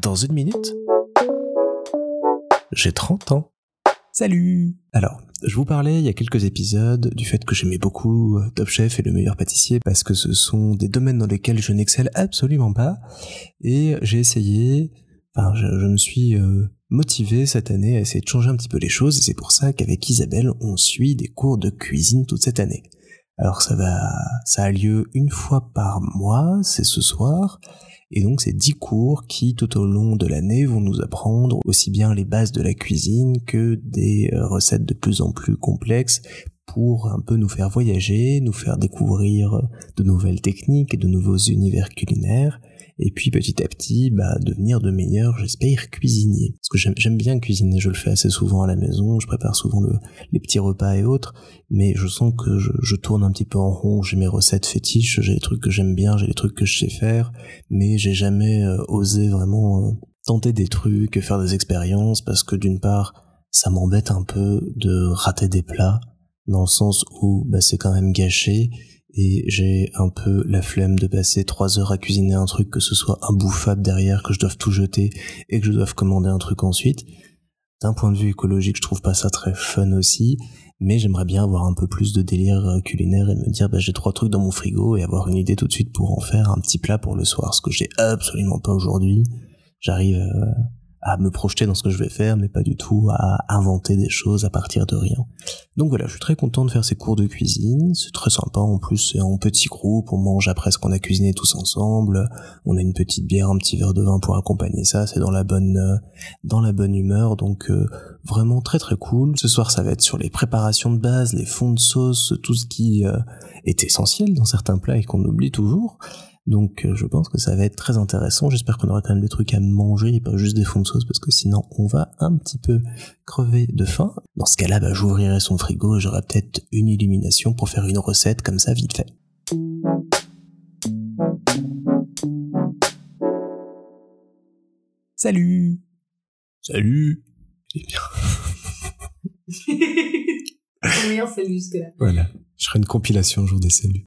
Dans une minute, j'ai 30 ans. Salut Alors, je vous parlais il y a quelques épisodes du fait que j'aimais beaucoup euh, Top Chef et le meilleur pâtissier parce que ce sont des domaines dans lesquels je n'excelle absolument pas et j'ai essayé, enfin je, me suis euh, motivé cette année à essayer de changer un petit peu les choses et c'est pour ça qu'avec Isabelle on suit des cours de cuisine toute cette année. Alors ça va, ça a lieu une fois par mois, c'est ce soir, et donc c'est dix cours qui tout au long de l'année vont nous apprendre aussi bien les bases de la cuisine que des euh, recettes de plus en plus complexes pour un peu nous faire voyager, nous faire découvrir de nouvelles techniques et de nouveaux univers culinaires, et puis petit à petit, bah, devenir de meilleurs, j'espère, cuisiniers. Parce que j'aime bien cuisiner, je le fais assez souvent à la maison, je prépare souvent les petits repas et autres, mais je sens que je, tourne un petit peu en rond, j'ai mes recettes fétiches, j'ai les trucs que j'aime bien, j'ai les trucs que je sais faire, mais j'ai jamais euh, osé vraiment euh, tenter des trucs, faire des expériences, parce que d'une part, ça m'embête un peu de rater des plats, dans le sens où bah, c'est quand même gâché, et j'ai un peu la flemme de passer trois heures à cuisiner un truc, que ce soit imbouffable derrière, que je doive tout jeter et que je doive commander un truc ensuite. D'un point de vue écologique, je trouve pas ça très fun aussi, mais j'aimerais bien avoir un peu plus de délire euh, culinaire et me dire bah j'ai trois trucs dans mon frigo et avoir une idée tout de suite pour en faire un petit plat pour le soir, ce que j'ai absolument pas aujourd'hui. J'arrive euh, à me projeter dans ce que je vais faire, mais pas du tout à inventer des choses à partir de rien. Donc voilà, je suis très content de faire ces cours de cuisine, c'est très sympa, en plus c'est en petit groupe, on mange après ce qu'on a cuisiné tous ensemble, on a une petite bière, un petit verre de vin pour accompagner ça, c'est dans la bonne dans la bonne humeur, donc euh, vraiment très très cool. Ce soir ça va être sur les préparations de base, les fonds de sauce, tout ce qui euh, est essentiel dans certains plats et qu'on oublie toujours. Donc euh, je pense que ça va être très intéressant. J'espère qu'on aura quand même des trucs à manger et pas juste des fonds de sauce parce que sinon on va un petit peu crever de faim. Dans ce cas-là, bah, j'ouvrirai son frigo et j'aurai peut-être une illumination pour faire une recette comme ça vite fait. Salut Salut Eh bien... meilleur salut jusque-là. Voilà. Je ferai une compilation un jour des saluts.